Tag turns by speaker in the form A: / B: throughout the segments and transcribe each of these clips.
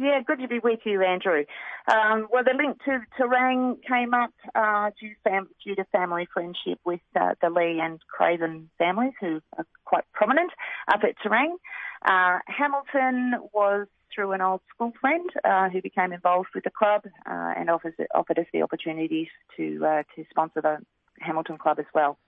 A: Yeah, good to be with you, Andrew. Um, well, the link to Terang came up uh, due, fam- due, to family friendship with uh, the Lee and Craven families, who are quite prominent up at Terang. Uh, Hamilton was through an old school friend uh, who became involved with the club uh, and offers, offered us the opportunities to uh, to sponsor the Hamilton club as well.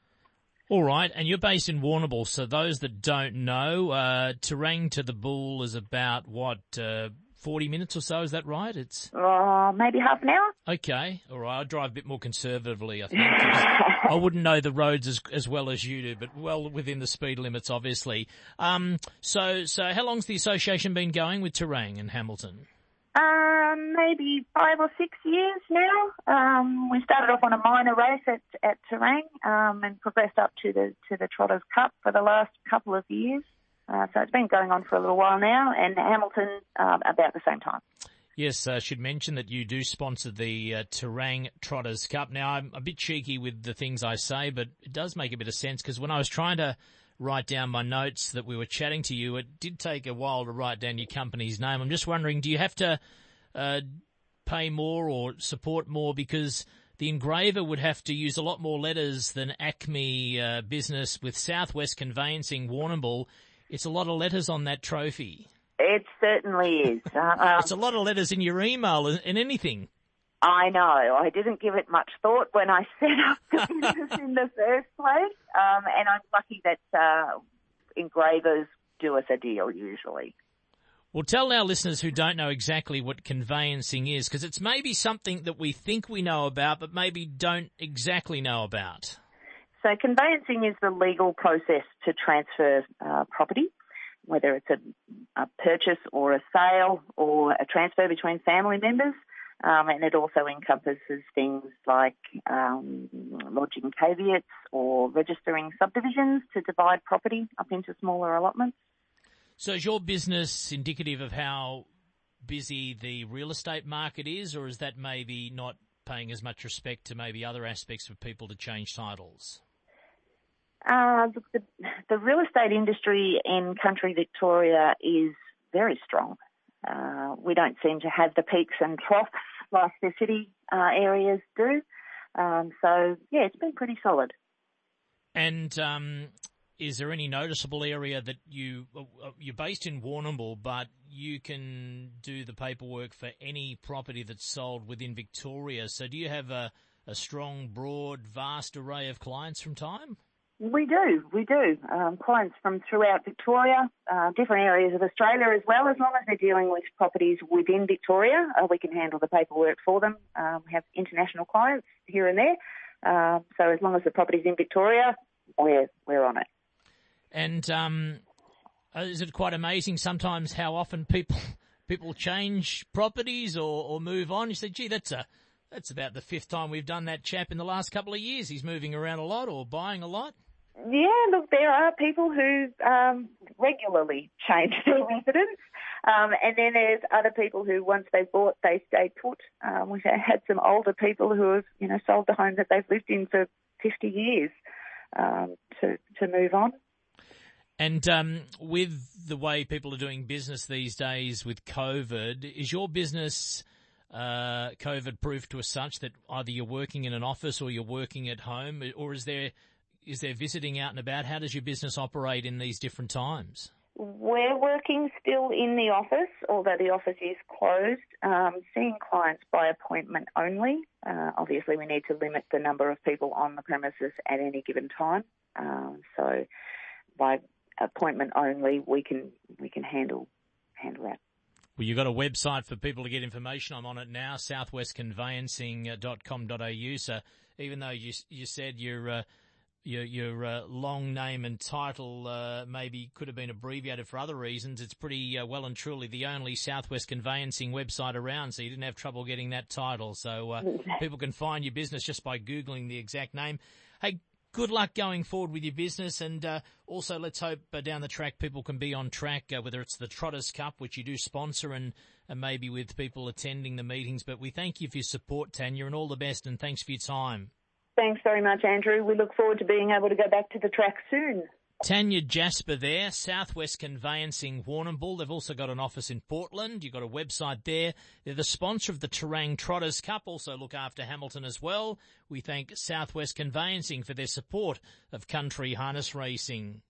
B: All right, and you're based in Warrnambool, so those that don't know, uh, Terang to the Bull is about what uh, 40 minutes or so, is that right? It's
A: uh, maybe half an hour.
B: Okay, all right. I drive a bit more conservatively, I think. I wouldn't know the roads as as well as you do, but well within the speed limits, obviously. Um, so, so how long's the association been going with Terang and Hamilton?
A: Um, maybe five or six years now. Um, we started off on a minor race at at Terang, um, and progressed up to the to the Trotters Cup for the last couple of years. Uh, so it's been going on for a little while now, and Hamilton um, about the same time.
B: Yes, I uh, should mention that you do sponsor the uh, Terang Trotters Cup. Now, I'm a bit cheeky with the things I say, but it does make a bit of sense because when I was trying to write down my notes that we were chatting to you, it did take a while to write down your company's name. I'm just wondering, do you have to uh, pay more or support more because the engraver would have to use a lot more letters than Acme uh, Business with Southwest Conveyancing Warrnambool it's a lot of letters on that trophy.
A: It certainly is. Uh, um,
B: it's a lot of letters in your email and anything.
A: I know. I didn't give it much thought when I set up the business in the first place, um, and I'm lucky that uh, engravers do us a deal usually.
B: Well, tell our listeners who don't know exactly what conveyancing is, because it's maybe something that we think we know about, but maybe don't exactly know about.
A: So conveyancing is the legal process to transfer uh, property, whether it's a, a, purchase or a sale or a transfer between family members. Um, and it also encompasses things like um, lodging caveats or registering subdivisions to divide property up into smaller allotments.
B: So is your business indicative of how busy the real estate market is, or is that maybe not paying as much respect to maybe other aspects for people to change titles?
A: Uh, the, the, real estate industry in country Victoria is very strong. Uh, we don't seem to have the peaks and troughs like the city uh, areas do. Um, so yeah, it's been pretty solid.
B: And um, is there any noticeable area that you uh, uh, you're based in Warrnambool, but you can do the paperwork for any property that's sold within Victoria? So do you have a, a strong, broad, vast array of clients from time?
A: We do, we do. Um, clients from throughout Victoria, uh, different areas of Australia as well. As long as they're dealing with properties within Victoria, uh, we can handle the paperwork for them. Um, we have international clients here and there. Uh, so as long as the property's in Victoria, we're we're on it.
B: And um, uh, is it quite amazing sometimes how often people people change properties or, or move on? You say, gee, that's a that's about the fifth time we've done that chap in the last couple of years. He's moving around a lot or buying a lot.
A: Yeah, look, there are people who um, regularly change their residence. Um, and then there's other people who, once they've bought, they stay put. Um, we've had some older people who have, you know, sold the home that they've lived in for 50 years um, to to move on.
B: And um, with the way people are doing business these days with COVID, is your business uh, COVID proof to a such that either you're working in an office or you're working at home, or is there is there visiting out and about? How does your business operate in these different times?
A: We're working still in the office, although the office is closed, um, seeing clients by appointment only. Uh, obviously, we need to limit the number of people on the premises at any given time. Um, so, by appointment only, we can we can handle handle that.
B: Well, you've got a website for people to get information. I'm on it now, southwestconveyancing.com.au. So even though you you said you're uh, your your uh, long name and title uh, maybe could have been abbreviated for other reasons. It's pretty uh, well and truly the only Southwest conveyancing website around, so you didn't have trouble getting that title. So uh, people can find your business just by googling the exact name. Hey, good luck going forward with your business, and uh, also let's hope uh, down the track people can be on track, whether it's the Trotters Cup, which you do sponsor, and, and maybe with people attending the meetings. But we thank you for your support, Tania, and all the best, and thanks for your time.
A: Thanks very much, Andrew. We look forward to being able to go back to the track soon.
B: Tania Jasper there, Southwest Conveyancing Warrnambool. They've also got an office in Portland. You've got a website there. They're the sponsor of the Terang Trotters Cup, also look after Hamilton as well. We thank Southwest Conveyancing for their support of country harness racing.